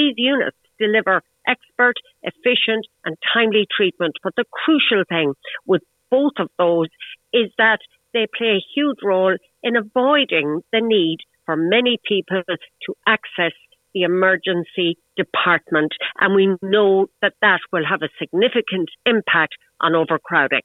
these units deliver expert, efficient and timely treatment. But the crucial thing with both of those is that they play a huge role in avoiding the need for many people to access the emergency department. And we know that that will have a significant impact on overcrowding.